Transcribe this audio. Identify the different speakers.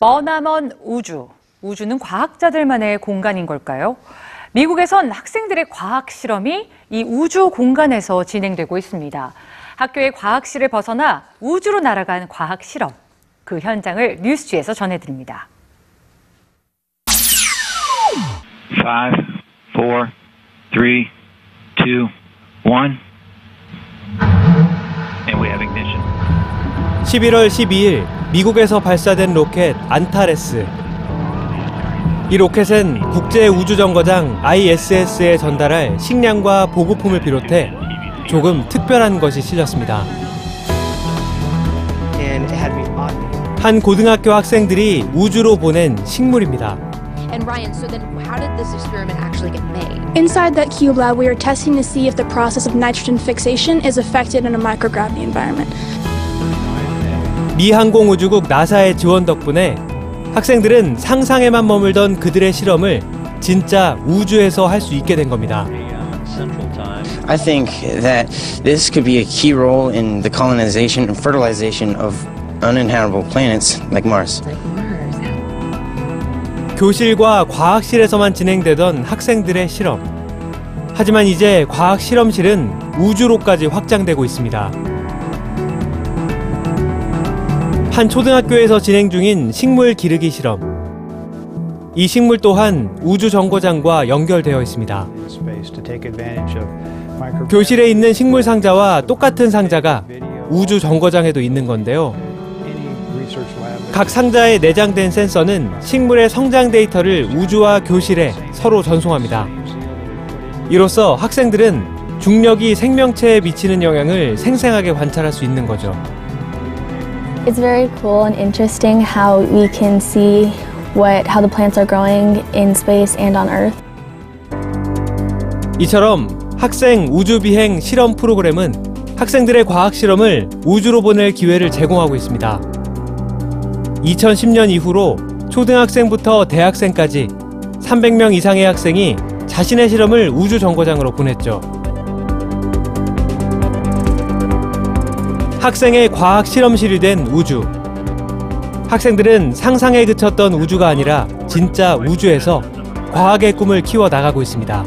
Speaker 1: 머나먼 우주. 우주는 과학자들만의 공간인 걸까요? 미국에선 학생들의 과학 실험이 이 우주 공간에서 진행되고 있습니다. 학교의 과학실을 벗어나 우주로 날아간 과학 실험. 그 현장을 뉴스지에서 전해드립니다.
Speaker 2: 5, 4, 3, 2, 1.
Speaker 3: 11월 12일 미국에서 발사된 로켓 안타레스. 이 로켓은 국제 우주정거장 ISS에 전달할 식량과 보급품을 비롯해 조금 특별한 것이 실렸습니다.
Speaker 4: and it had me on.
Speaker 3: 한 고등학교 학생들이 우주로 보낸 식물입니다.
Speaker 5: And Ryan, so then how did this experiment actually get made?
Speaker 6: Inside that cube lab, we were testing to see if the process of nitrogen fixation is affected in a microgravity environment.
Speaker 3: 미 항공우주국 나사의 지원 덕분에 학생들은 상상에만 머물던 그들의 실험을 진짜 우주에서 할 수 있게 된 겁니다.
Speaker 4: I think that this could be a key role in the colonization and fertilization of uninhabitable planets like Mars.
Speaker 3: 교실과 과학실에서만 진행되던 학생들의 실험. 하지만 이제 과학 실험실은 우주로까지 확장되고 있습니다. 한 초등학교에서 진행 중인 식물 기르기 실험. 이 식물 또한 우주 정거장과 연결되어 있습니다. 교실에 있는 식물 상자와 똑같은 상자가 우주 정거장에도 있는 건데요. 각 상자에 내장된 센서는 식물의 성장 데이터를 우주와 교실에 서로 전송합니다. 이로써 학생들은 중력이 생명체에 미치는 영향을 생생하게 관찰할 수 있는 거죠.
Speaker 7: It's very cool and interesting how we can see what how the plants are growing in space and on Earth.
Speaker 3: 이처럼 학생 우주 비행 실험 프로그램은 학생들의 과학 실험을 우주로 보낼 기회를 제공하고 있습니다. 2010년 이후로 초등학생부터 대학생까지 300명 이상의 학생이 자신의 실험을 우주 정거장으로 보냈죠. 학생의 과학 실험실이 된 우주. 학생들은 상상에 그쳤던 우주가 아니라 진짜 우주에서 과학의 꿈을 키워 나가고 있습니다.